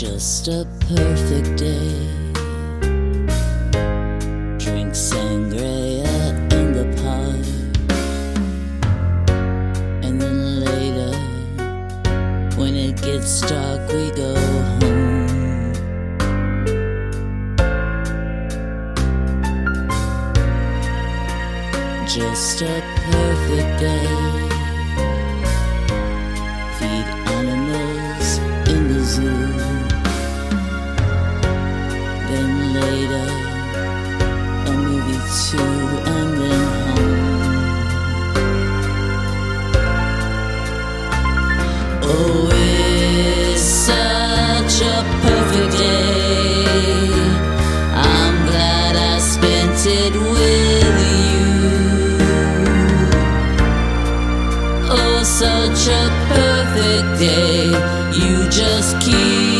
Just a perfect day. Drink sangria in the park. And then later, when it gets dark, we go home. Just a perfect day. Too, and then home. Oh, it's such a perfect day. I'm glad I spent it with you. Oh, such a perfect day. You just keep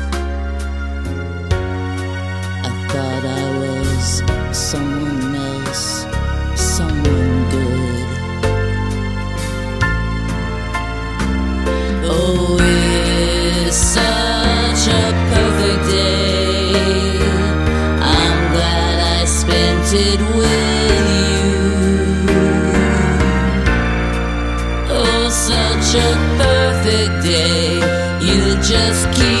It with you. Oh, such a perfect day. You just keep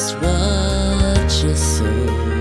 Just what you sow.